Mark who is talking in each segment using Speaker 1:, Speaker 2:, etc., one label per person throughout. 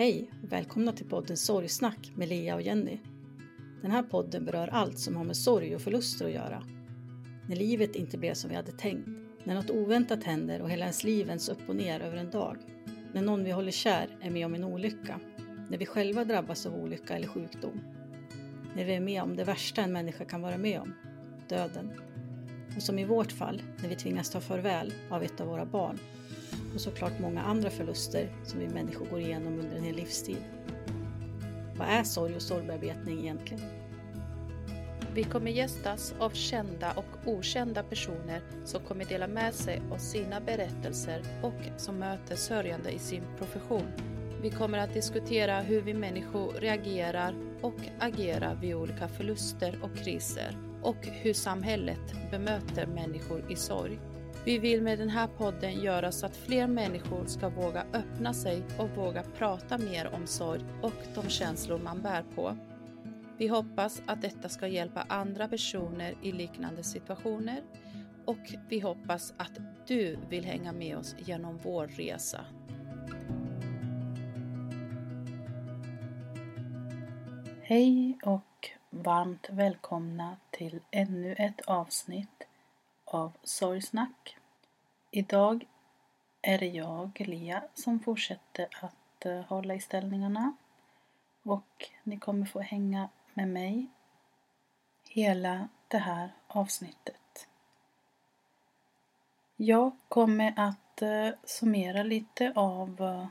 Speaker 1: Hej och välkomna till podden Sorgsnack med Lea och Jenny. Den här podden berör allt som har med sorg och förluster att göra. När livet inte blev som vi hade tänkt, när något oväntat händer och hela ens liv vänds upp och ner över en dag. När någon vi håller kär är med om en olycka. När vi själva drabbas av olycka eller sjukdom. När vi är med om det värsta en människa kan vara med om, döden. Och som i vårt fall, när vi tvingas ta farväl av ett av våra barn. Och såklart många andra förluster som vi människor går igenom under en hel livstid. Vad är sorg och sorgbearbetning egentligen?
Speaker 2: Vi kommer gästas av kända och okända personer som kommer dela med sig av sina berättelser och som möter sörjande i sin profession. Vi kommer att diskutera hur vi människor reagerar och agerar vid olika förluster och kriser och hur samhället bemöter människor i sorg. Vi vill med den här podden göra så att fler människor ska våga öppna sig och våga prata mer om sorg och de känslor man bär på. Vi hoppas att detta ska hjälpa andra personer i liknande situationer och vi hoppas att du vill hänga med oss genom vår resa.
Speaker 3: Hej och varmt välkomna till ännu ett avsnitt av Sorgsnack. Idag är det jag, Lea, som fortsätter att eh, hålla i ställningarna och ni kommer få hänga med mig hela det här avsnittet. Jag kommer att eh, summera lite av eh,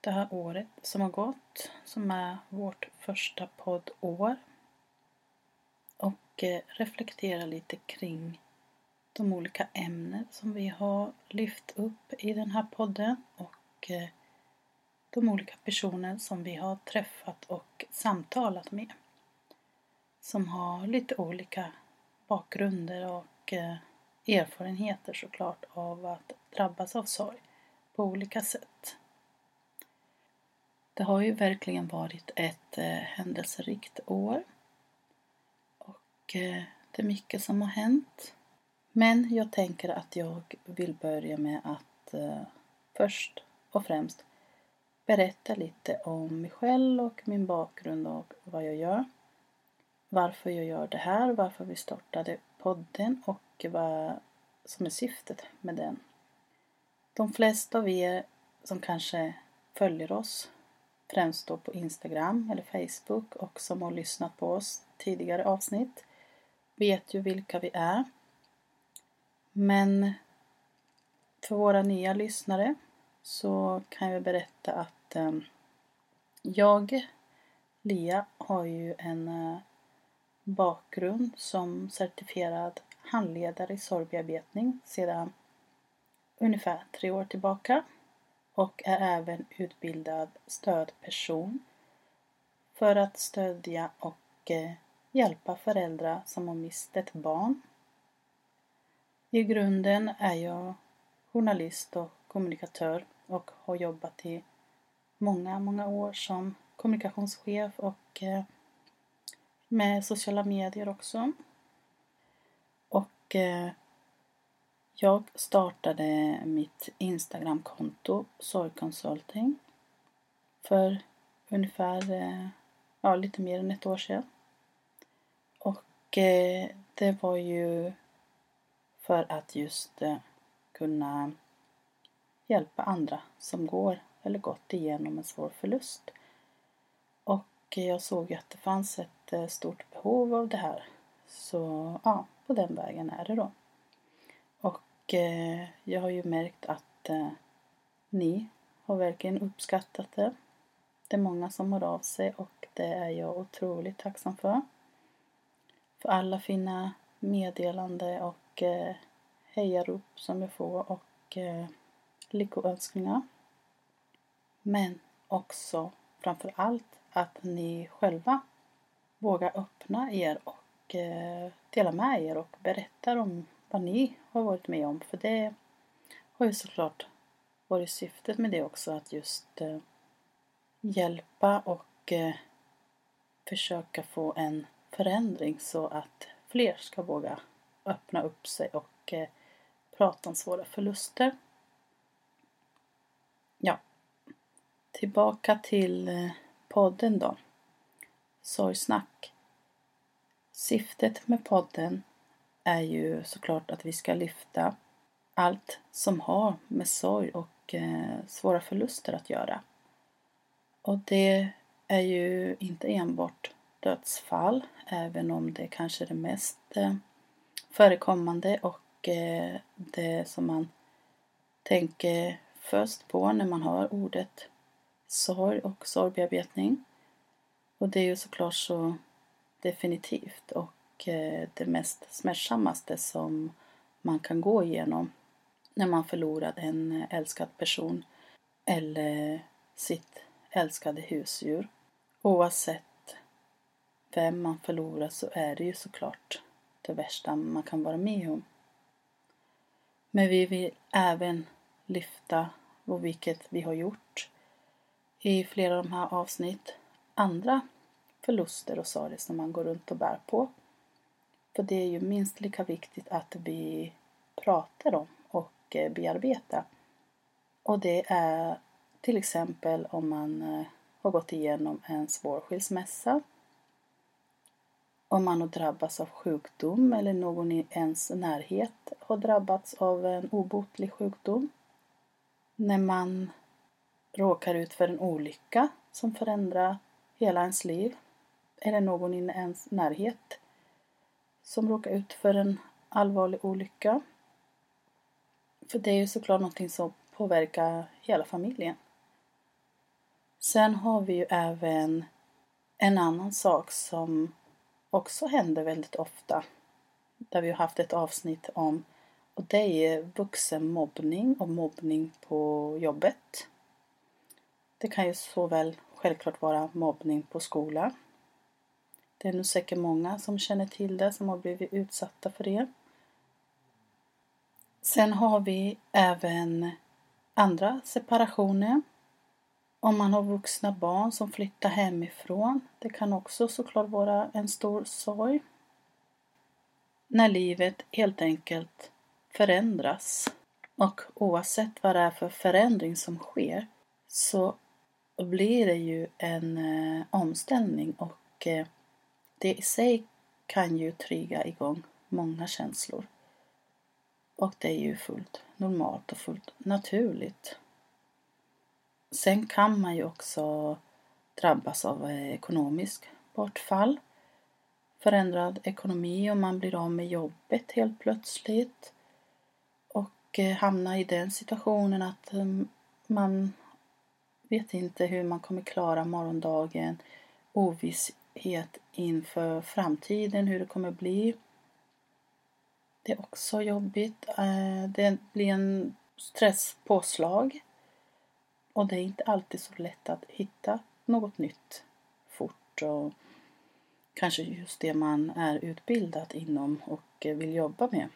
Speaker 3: det här året som har gått, som är vårt första poddår. Och reflektera lite kring de olika ämnen som vi har lyft upp i den här podden och eh, de olika personer som vi har träffat och samtalat med. Som har lite olika bakgrunder och eh, erfarenheter såklart av att drabbas av sorg på olika sätt. Det har ju verkligen varit ett eh, händelserikt år och det är mycket som har hänt. Men jag tänker att jag vill börja med att eh, först och främst berätta lite om mig själv och min bakgrund och vad jag gör. Varför jag gör det här, varför vi startade podden och vad som är syftet med den. De flesta av er som kanske följer oss, främst då på Instagram eller Facebook och som har lyssnat på oss tidigare avsnitt, vet ju vilka vi är. Men för våra nya lyssnare så kan jag berätta att ehm, jag, Lia, har ju en eh, bakgrund som certifierad handledare i sorgbearbetning sedan ungefär tre år tillbaka och är även utbildad stödperson för att stödja och eh, hjälpa föräldrar som har mist ett barn. I grunden är jag journalist och kommunikatör och har jobbat i många, många år som kommunikationschef och eh, med sociala medier också. Och eh, jag startade mitt Instagramkonto Sorgconsulting, för ungefär, eh, ja lite mer än ett år sedan. Och det var ju för att just eh, kunna hjälpa andra som går eller gått igenom en svår förlust. Och jag såg att det fanns ett eh, stort behov av det här. Så ja, på den vägen är det då. Och eh, jag har ju märkt att ni har verkligen uppskattat det. Det är många som hör av sig och det är jag otroligt tacksam för. För alla fina meddelande och eh, hejarop som jag får och eh, lyckoönskningar. Men också framför allt att ni själva vågar öppna er och eh, dela med er och berätta om vad ni har varit med om. För det har ju såklart varit syftet med det också att just eh, hjälpa och eh, försöka få en förändring så att fler ska våga öppna upp sig och eh, prata om svåra förluster. Ja, tillbaka till eh, podden då. Sorgsnack. Syftet med podden är ju såklart att vi ska lyfta allt som har med sorg och eh, svåra förluster att göra. Och det är ju inte enbart dödsfall, även om det kanske är det mest eh, förekommande och eh, det som man tänker först på när man hör ordet sorg och sorgbearbetning. Och det är ju såklart så definitivt och eh, det mest smärtsammaste som man kan gå igenom när man förlorar en älskad person eller sitt älskade husdjur. Oavsett vem man förlorar så är det ju såklart det värsta man kan vara med om. Men vi vill även lyfta, och vilket vi har gjort i flera av de här avsnitt, andra förluster och sorger som man går runt och bär på. För det är ju minst lika viktigt att vi pratar om och eh, bearbetar. Och det är till exempel om man eh, har gått igenom en svår skilsmässa. Om man har drabbats av sjukdom eller någon i ens närhet har drabbats av en obotlig sjukdom. När man råkar ut för en olycka som förändrar hela ens liv. Eller någon i ens närhet som råkar ut för en allvarlig olycka. För det är ju såklart någonting som påverkar hela familjen. Sen har vi ju även en annan sak som också händer väldigt ofta. Där vi har haft ett avsnitt om och det är vuxenmobbning och mobbning på jobbet. Det kan ju såväl självklart vara mobbning på skolan. Det är nog säkert många som känner till det, som har blivit utsatta för det. Sen har vi även andra separationer om man har vuxna barn som flyttar hemifrån. Det kan också såklart vara en stor sorg. När livet helt enkelt förändras. Och oavsett vad det är för förändring som sker så blir det ju en eh, omställning och eh, det i sig kan ju trigga igång många känslor. Och det är ju fullt normalt och fullt naturligt. Sen kan man ju också drabbas av eh, ekonomisk bortfall. Förändrad ekonomi om man blir av med jobbet helt plötsligt. Och eh, hamna i den situationen att eh, man vet inte hur man kommer klara morgondagen. Ovisshet inför framtiden, hur det kommer bli. Det är också jobbigt. Det blir en stresspåslag. Och det är inte alltid så lätt att hitta något nytt fort. Och kanske just det man är utbildad inom och vill jobba med.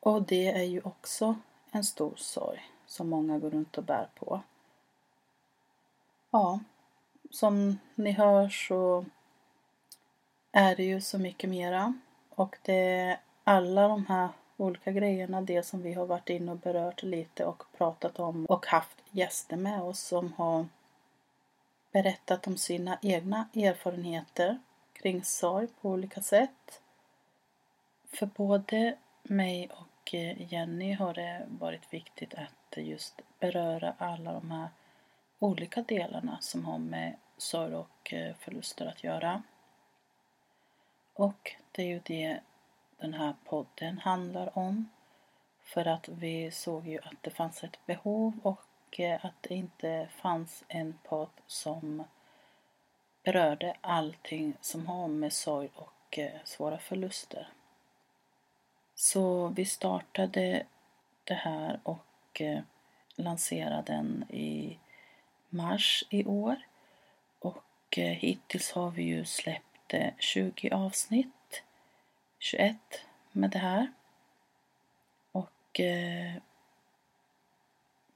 Speaker 3: Och det är ju också en stor sorg som många går runt och bär på. Ja, som ni hör så är det ju så mycket mera och det är alla de här olika grejerna, det som vi har varit inne och berört lite och pratat om och haft gäster med oss som har berättat om sina egna erfarenheter kring sorg på olika sätt. För både mig och eh, Jenny har det varit viktigt att just beröra alla de här olika delarna som har med sorg och eh, förluster att göra. Och det är ju det den här podden handlar om. För att vi såg ju att det fanns ett behov och eh, att det inte fanns en podd som berörde allting som har med sorg och eh, svåra förluster. Så vi startade det här och eh, lanserade den i mars i år. Och hittills har vi ju släppt 20 avsnitt 21 med det här. Och eh,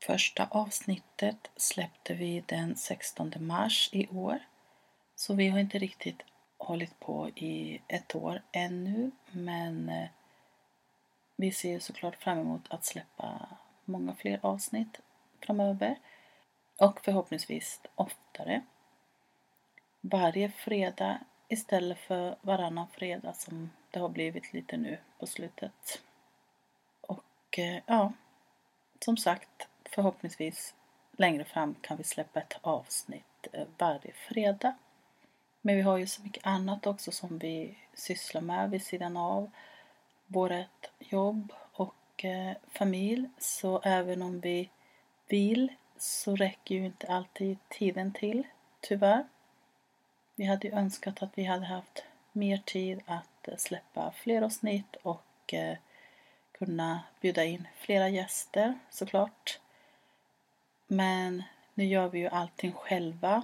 Speaker 3: första avsnittet släppte vi den 16 mars i år. Så vi har inte riktigt hållit på i ett år ännu men eh, vi ser såklart fram emot att släppa många fler avsnitt framöver och förhoppningsvis oftare. Varje fredag istället för varannan fredag som det har blivit lite nu på slutet. Och eh, ja, som sagt, förhoppningsvis längre fram kan vi släppa ett avsnitt eh, varje fredag. Men vi har ju så mycket annat också som vi sysslar med vid sidan av vårt jobb och eh, familj. Så även om vi vill så räcker ju inte alltid tiden till, tyvärr. Vi hade ju önskat att vi hade haft mer tid att släppa fler avsnitt och eh, kunna bjuda in flera gäster såklart. Men nu gör vi ju allting själva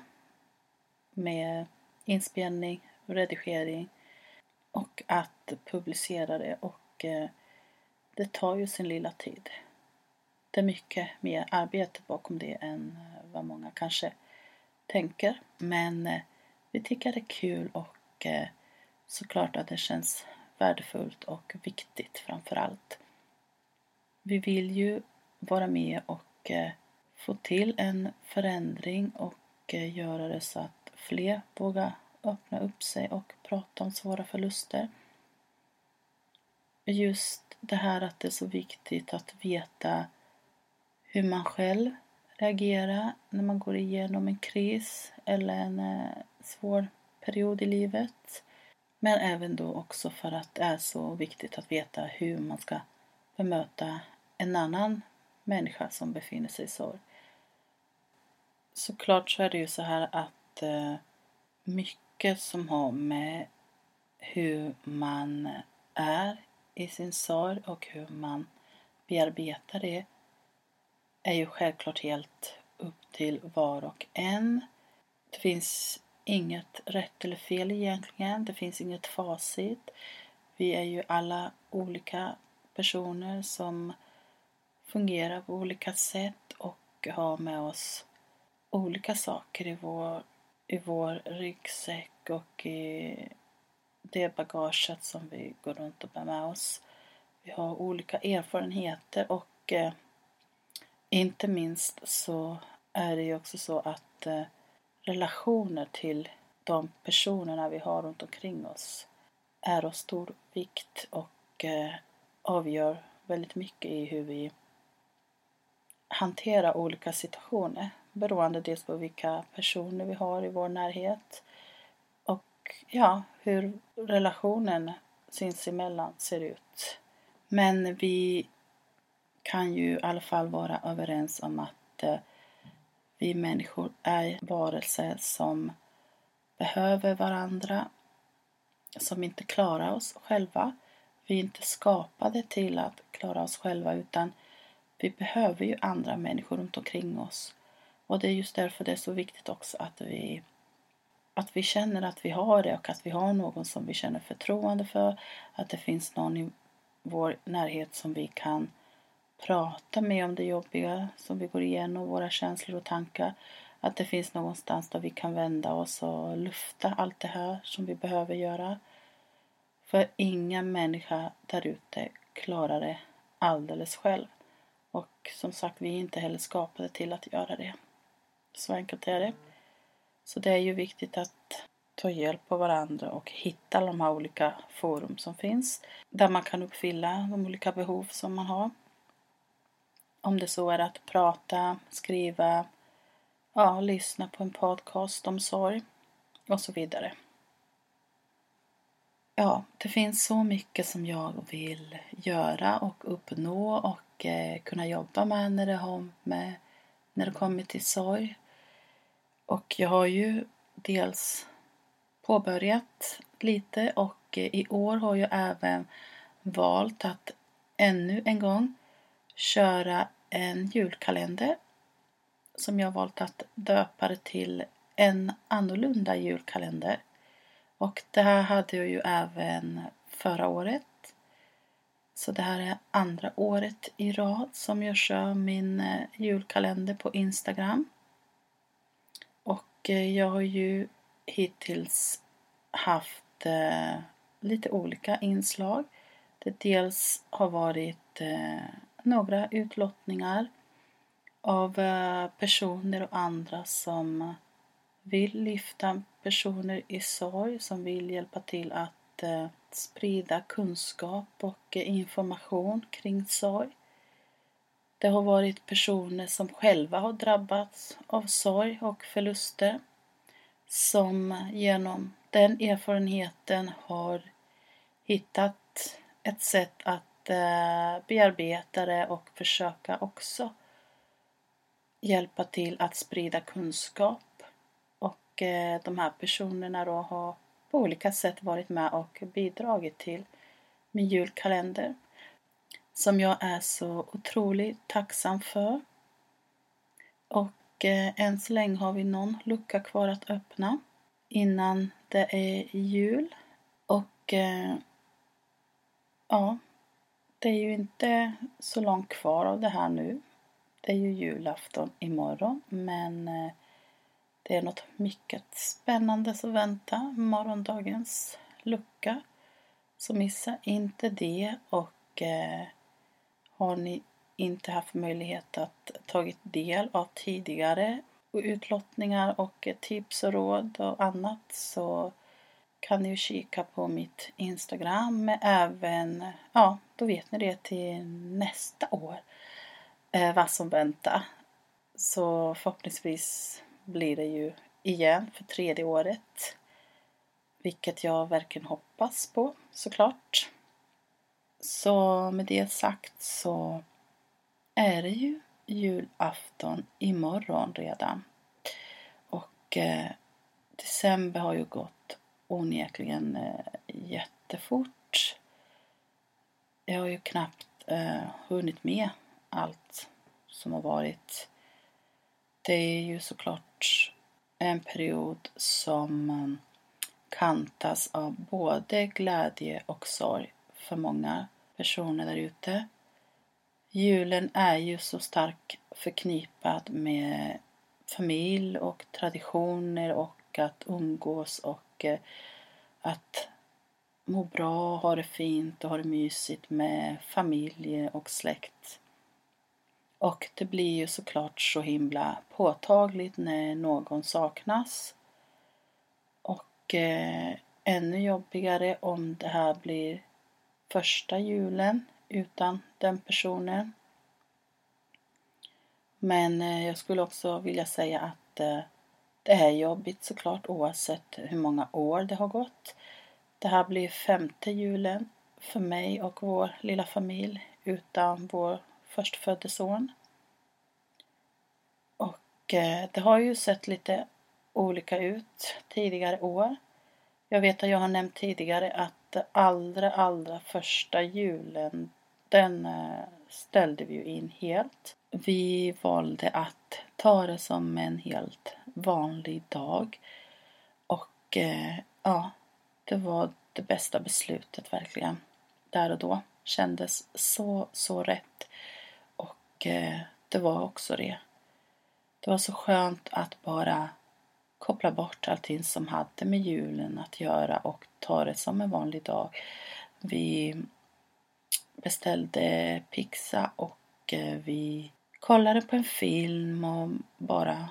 Speaker 3: med inspelning, redigering och att publicera det och eh, det tar ju sin lilla tid. Det är mycket mer arbete bakom det än eh, vad många kanske tänker. Men vi tycker det är kul och såklart att det känns värdefullt och viktigt framför allt. Vi vill ju vara med och eh, få till en förändring och eh, göra det så att fler vågar öppna upp sig och prata om svåra förluster. Just det här att det är så viktigt att veta hur man själv reagerar när man går igenom en kris eller en eh, svår period i livet. Men även då också för att det är så viktigt att veta hur man ska bemöta en annan människa som befinner sig i sorg. Såklart så är det ju så här att eh, mycket som har med hur man är i sin sorg och hur man bearbetar det är ju självklart helt upp till var och en. Det finns inget rätt eller fel egentligen. Det finns inget facit. Vi är ju alla olika personer som fungerar på olika sätt och har med oss olika saker i vår, i vår ryggsäck och i det bagaget som vi går runt och bär med oss. Vi har olika erfarenheter och eh, inte minst så är det ju också så att eh, relationer till de personerna vi har runt omkring oss är av stor vikt och eh, avgör väldigt mycket i hur vi hanterar olika situationer beroende dels på vilka personer vi har i vår närhet och ja, hur relationen sinsemellan ser ut. Men vi kan ju i alla fall vara överens om att eh, vi människor är varelser som behöver varandra, som inte klarar oss själva. Vi är inte skapade till att klara oss själva utan vi behöver ju andra människor runt omkring oss. Och det är just därför det är så viktigt också att vi att vi känner att vi har det och att vi har någon som vi känner förtroende för. Att det finns någon i vår närhet som vi kan prata med om det jobbiga som vi går igenom, våra känslor och tankar. Att det finns någonstans där vi kan vända oss och lufta allt det här som vi behöver göra. För ingen människa där ute klarar det alldeles själv. Och som sagt, vi är inte heller skapade till att göra det. Så enkelt är det. Så det är ju viktigt att ta hjälp av varandra och hitta de här olika forum som finns där man kan uppfylla de olika behov som man har. Om det så är att prata, skriva, ja, lyssna på en podcast om sorg och så vidare. Ja, det finns så mycket som jag vill göra och uppnå och eh, kunna jobba med när det, har med när det kommer till sorg. Och jag har ju dels påbörjat lite och eh, i år har jag även valt att ännu en gång köra en julkalender som jag valt att döpa det till en annorlunda julkalender. Och det här hade jag ju även förra året. Så det här är andra året i rad som jag kör min eh, julkalender på Instagram. Och eh, jag har ju hittills haft eh, lite olika inslag. Det dels har varit några utlottningar av eh, personer och andra som vill lyfta personer i sorg, som vill hjälpa till att eh, sprida kunskap och information kring sorg. Det har varit personer som själva har drabbats av sorg och förluster som genom den erfarenheten har hittat ett sätt att Eh, bearbeta det och försöka också hjälpa till att sprida kunskap. Och eh, de här personerna då har på olika sätt varit med och bidragit till min julkalender som jag är så otroligt tacksam för. Och eh, än så länge har vi någon lucka kvar att öppna innan det är jul. Och eh, ja, det är ju inte så långt kvar av det här nu. Det är ju julafton imorgon men eh, det är något mycket spännande som väntar morgondagens lucka. Så missa inte det och eh, har ni inte haft möjlighet att tagit del av tidigare utlottningar och tips och råd och annat så kan ni ju kika på mitt Instagram men även, ja då vet ni det till nästa år eh, vad som väntar. Så förhoppningsvis blir det ju igen för tredje året. Vilket jag verkligen hoppas på såklart. Så med det sagt så är det ju julafton imorgon redan. Och eh, december har ju gått onekligen eh, jättefort. Jag har ju knappt eh, hunnit med allt som har varit. Det är ju såklart en period som eh, kantas av både glädje och sorg för många personer där ute. Julen är ju så starkt förknippad med familj och traditioner och att umgås och eh, att må bra, ha det fint och ha det mysigt med familj och släkt. Och det blir ju såklart så himla påtagligt när någon saknas. Och eh, ännu jobbigare om det här blir första julen utan den personen. Men eh, jag skulle också vilja säga att eh, det är jobbigt såklart oavsett hur många år det har gått. Det här blir femte julen för mig och vår lilla familj utan vår förstfödde son. Och eh, det har ju sett lite olika ut tidigare år. Jag vet att jag har nämnt tidigare att allra, allra första julen, den eh, ställde vi ju in helt. Vi valde att ta det som en helt vanlig dag. Och eh, ja, det var det bästa beslutet verkligen. Där och då. Kändes så, så rätt. Och eh, det var också det. Det var så skönt att bara koppla bort allting som hade med julen att göra och ta det som en vanlig dag. Vi beställde pizza och eh, vi kollade på en film och bara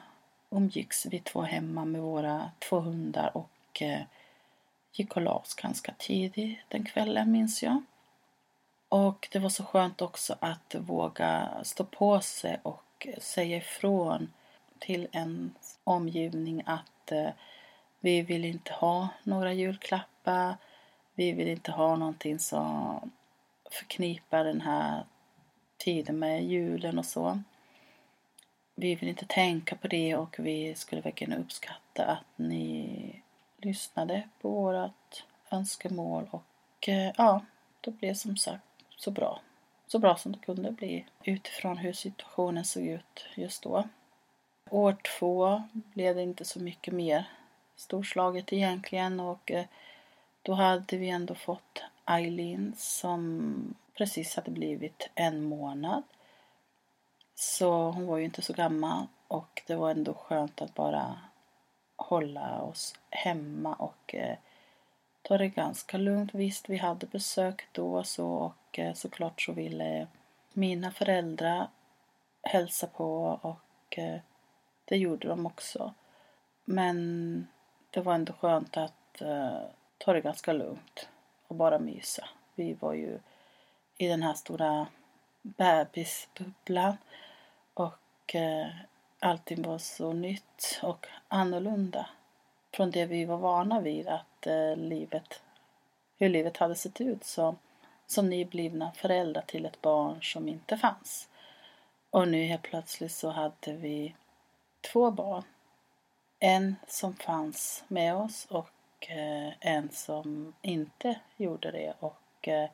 Speaker 3: umgicks vi två hemma med våra två hundar och eh, gick och la oss ganska tidigt den kvällen minns jag. Och det var så skönt också att våga stå på sig och säga ifrån till en omgivning att eh, vi vill inte ha några julklappar. Vi vill inte ha någonting som förknippar den här tiden med julen och så. Vi vill inte tänka på det och vi skulle verkligen uppskatta att ni lyssnade på vårat önskemål och eh, ja, det blev som sagt så bra. Så bra som det kunde bli utifrån hur situationen såg ut just då. År två blev det inte så mycket mer storslaget egentligen och eh, då hade vi ändå fått Eileen som precis hade blivit en månad. Så hon var ju inte så gammal och det var ändå skönt att bara hålla oss hemma och eh, ta det ganska lugnt. Visst, vi hade besök då och så och eh, såklart så ville mina föräldrar hälsa på och eh, det gjorde de också. Men det var ändå skönt att eh, ta det ganska lugnt och bara mysa. Vi var ju i den här stora bebisbubblan och eh, allting var så nytt och annorlunda från det vi var vana vid att eh, livet, hur livet hade sett ut som, som nyblivna föräldrar till ett barn som inte fanns. Och nu helt plötsligt så hade vi två barn. En som fanns med oss och eh, en som inte gjorde det och eh,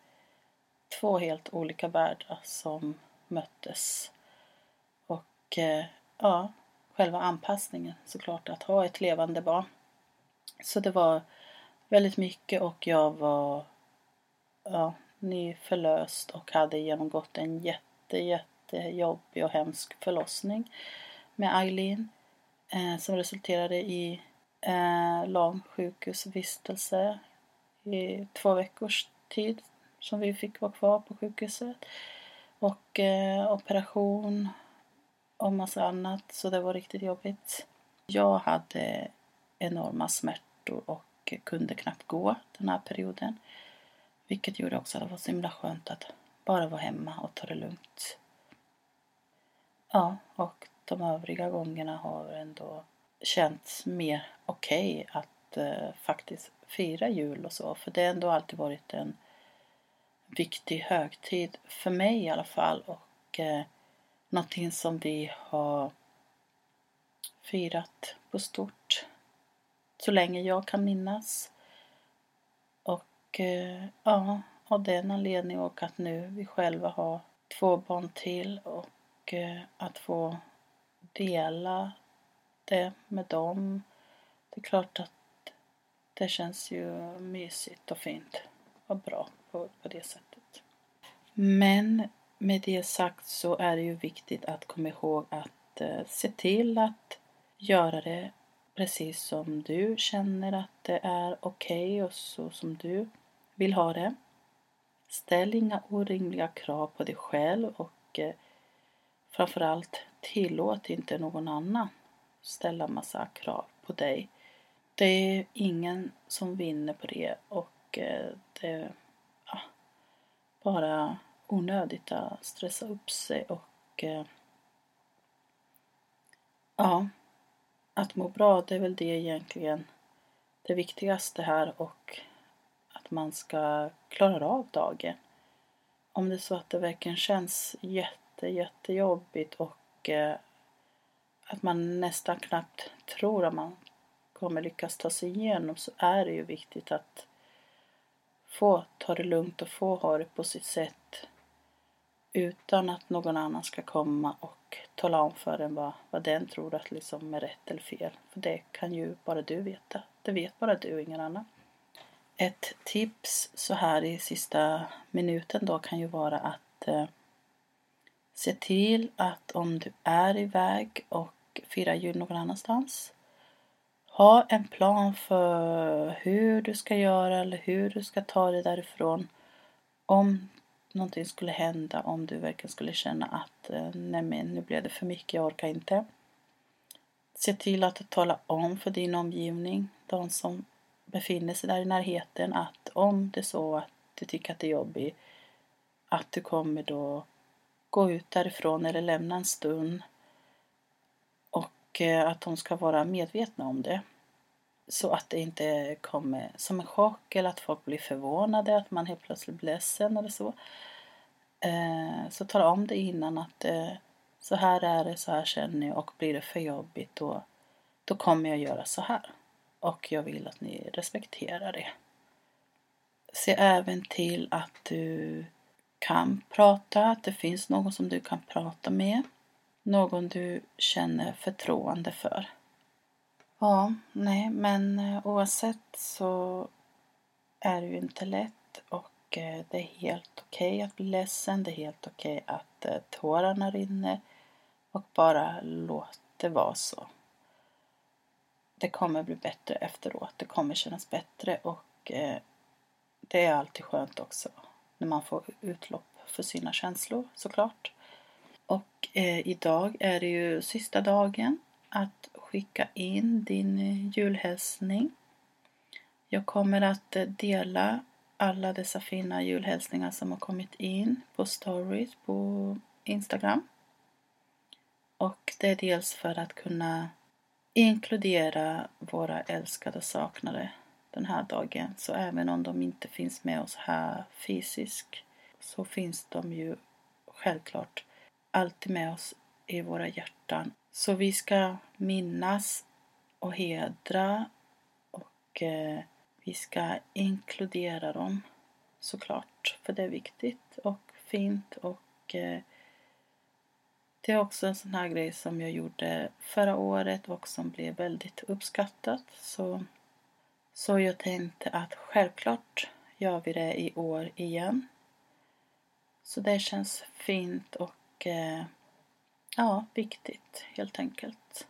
Speaker 3: två helt olika världar som möttes. Och eh, ja, själva anpassningen såklart att ha ett levande barn. Så det var väldigt mycket och jag var ja, nyförlöst och hade genomgått en jätte, jättejobbig och hemsk förlossning med Eileen eh, som resulterade i eh, lång sjukhusvistelse i två veckors tid som vi fick vara kvar på sjukhuset. Och eh, operation och massa annat så det var riktigt jobbigt. Jag hade enorma smärtor och kunde knappt gå den här perioden. Vilket gjorde också att det var så himla skönt att bara vara hemma och ta det lugnt. Ja, och de övriga gångerna har ändå känts mer okej okay att eh, faktiskt fira jul och så. För det har ändå alltid varit en viktig högtid för mig i alla fall och eh, någonting som vi har firat på stort så länge jag kan minnas. Och eh, ja, av den anledningen och att nu vi själva har två barn till och eh, att få dela det med dem. Det är klart att det känns ju mysigt och fint och bra på, på det sättet. Men med det sagt så är det ju viktigt att komma ihåg att eh, se till att göra det precis som du känner att det är okej okay och så som du vill ha det. Ställ inga orimliga krav på dig själv och eh, framförallt Tillåt inte någon annan ställa massa krav på dig. Det är ingen som vinner på det och eh, det är ja, bara onödigt att stressa upp sig och eh, ja, att må bra det är väl det egentligen det viktigaste här och att man ska klara av dagen. Om det är så att det verkligen känns jätte, jättejobbigt och eh, att man nästan knappt tror att man kommer lyckas ta sig igenom så är det ju viktigt att få ta det lugnt och få ha det på sitt sätt utan att någon annan ska komma och tala om för en vad, vad den tror att liksom är rätt eller fel. För det kan ju bara du veta. Det vet bara du och ingen annan. Ett tips så här i sista minuten då kan ju vara att eh, se till att om du är iväg och firar jul någon annanstans ha en plan för hur du ska göra eller hur du ska ta dig därifrån om någonting skulle hända, om du verkligen skulle känna att eh, nej men nu blev det för mycket, jag orkar inte. Se till att tala om för din omgivning, de som befinner sig där i närheten, att om det är så att du tycker att det är jobbigt, att du kommer då gå ut därifrån eller lämna en stund och eh, att de ska vara medvetna om det. Så att det inte kommer som en chock eller att folk blir förvånade, att man helt plötsligt blir ledsen eller så. Eh, så tala om det innan att eh, så här är det, så här känner jag och blir det för jobbigt då, då kommer jag göra så här. Och jag vill att ni respekterar det. Se även till att du kan prata, att det finns någon som du kan prata med. Någon du känner förtroende för. Ja, nej, men eh, oavsett så är det ju inte lätt och eh, det är helt okej okay att bli ledsen. Det är helt okej okay att eh, tårarna rinner och bara låt det vara så. Det kommer bli bättre efteråt. Det kommer kännas bättre och det är alltid skönt också när man får utlopp för sina känslor såklart. Och eh, idag är det ju sista dagen att skicka in din eh, julhälsning. Jag kommer att eh, dela alla dessa fina julhälsningar som har kommit in på stories på Instagram. Och det är dels för att kunna inkludera våra älskade och saknade den här dagen. Så även om de inte finns med oss här fysiskt så finns de ju självklart alltid med oss i våra hjärtan. Så vi ska minnas och hedra och eh, vi ska inkludera dem såklart. För det är viktigt och fint och eh, det är också en sån här grej som jag gjorde förra året och som blev väldigt uppskattat. Så, så jag tänkte att självklart gör vi det i år igen. Så det känns fint och eh, ja, viktigt helt enkelt.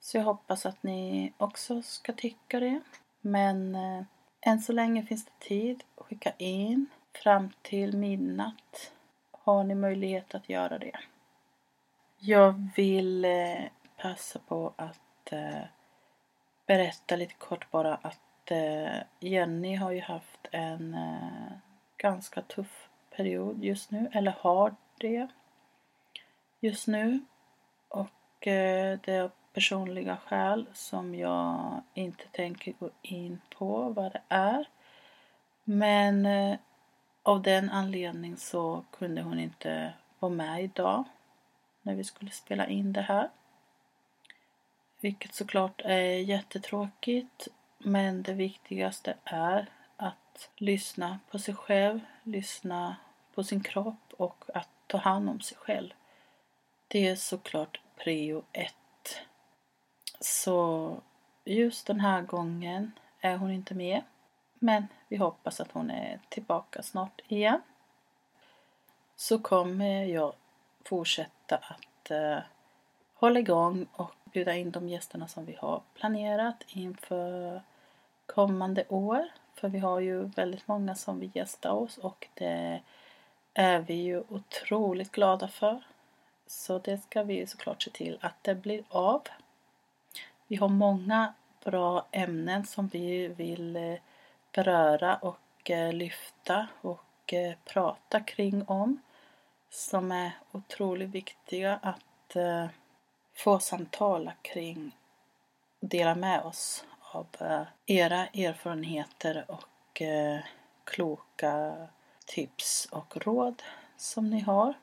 Speaker 3: Så jag hoppas att ni också ska tycka det. Men eh, än så länge finns det tid. att Skicka in fram till midnatt har ni möjlighet att göra det. Jag vill eh, passa på att eh, berätta lite kort bara att eh, Jenny har ju haft en eh, ganska tuff period just nu, eller har det just nu. Och eh, det är personliga skäl som jag inte tänker gå in på vad det är. Men eh, av den anledningen så kunde hon inte vara med idag när vi skulle spela in det här. Vilket såklart är jättetråkigt men det viktigaste är att lyssna på sig själv, lyssna på sin kropp och att ta hand om sig själv. Det är såklart prio ett. Så just den här gången är hon inte med. Men vi hoppas att hon är tillbaka snart igen. Så kommer jag fortsätta att eh, hålla igång och bjuda in de gästerna som vi har planerat inför kommande år. För vi har ju väldigt många som vill gästa oss och det är vi ju otroligt glada för. Så det ska vi såklart se till att det blir av. Vi har många bra ämnen som vi vill eh, beröra och eh, lyfta och eh, prata kring om. Som är otroligt viktiga att få samtala kring och dela med oss av era erfarenheter och kloka tips och råd som ni har.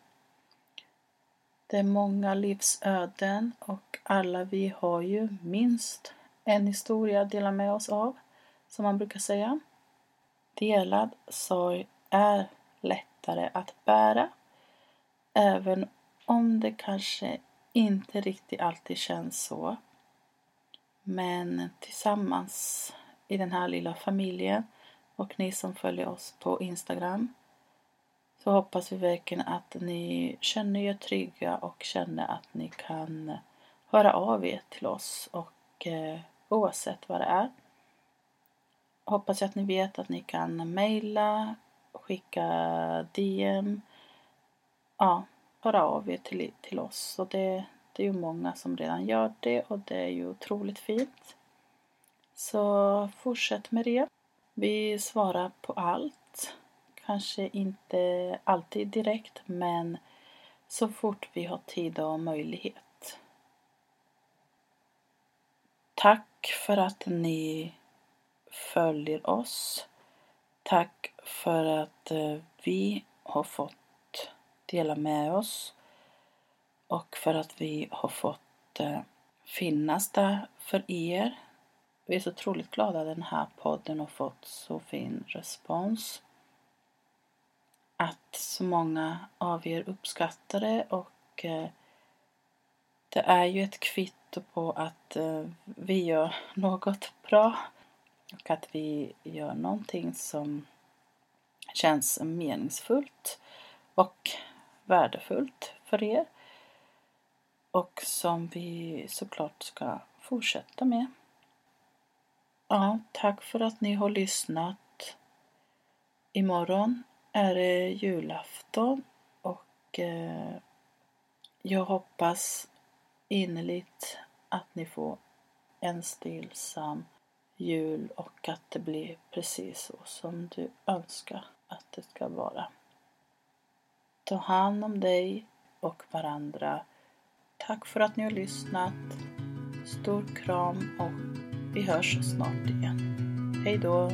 Speaker 3: Det är många livsöden och alla vi har ju minst en historia att dela med oss av, som man brukar säga. Delad sorg är lättare att bära, även om det kanske inte riktigt alltid känns så. Men tillsammans i den här lilla familjen och ni som följer oss på Instagram så hoppas vi verkligen att ni känner er trygga och känner att ni kan höra av er till oss och eh, oavsett vad det är. Hoppas jag att ni vet att ni kan mejla, skicka DM, ja, höra av er till, till oss. Och det, det är ju många som redan gör det och det är ju otroligt fint. Så fortsätt med det. Vi svarar på allt. Kanske inte alltid direkt men så fort vi har tid och möjlighet. Tack för att ni följer oss. Tack för att eh, vi har fått dela med oss och för att vi har fått eh, finnas där för er. Vi är så otroligt glada att den här podden har fått så fin respons. Att så många av er uppskattar det och eh, det är ju ett kvitto på att eh, vi gör något bra och att vi gör någonting som känns meningsfullt och värdefullt för er. Och som vi såklart ska fortsätta med. Ja, tack för att ni har lyssnat. Imorgon är det julafton och eh, jag hoppas innerligt att ni får en stillsam jul och att det blir precis så som du önskar att det ska vara. Ta hand om dig och varandra. Tack för att ni har lyssnat. Stor kram och vi hörs snart igen. Hej då!